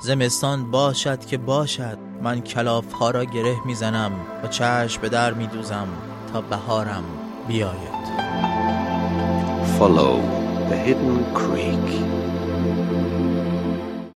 زمستان باشد که باشد. من کلاف ها را گره می‌زنم و چشم به در میدوزم تا بهارم بیاید. Follow the hidden creek.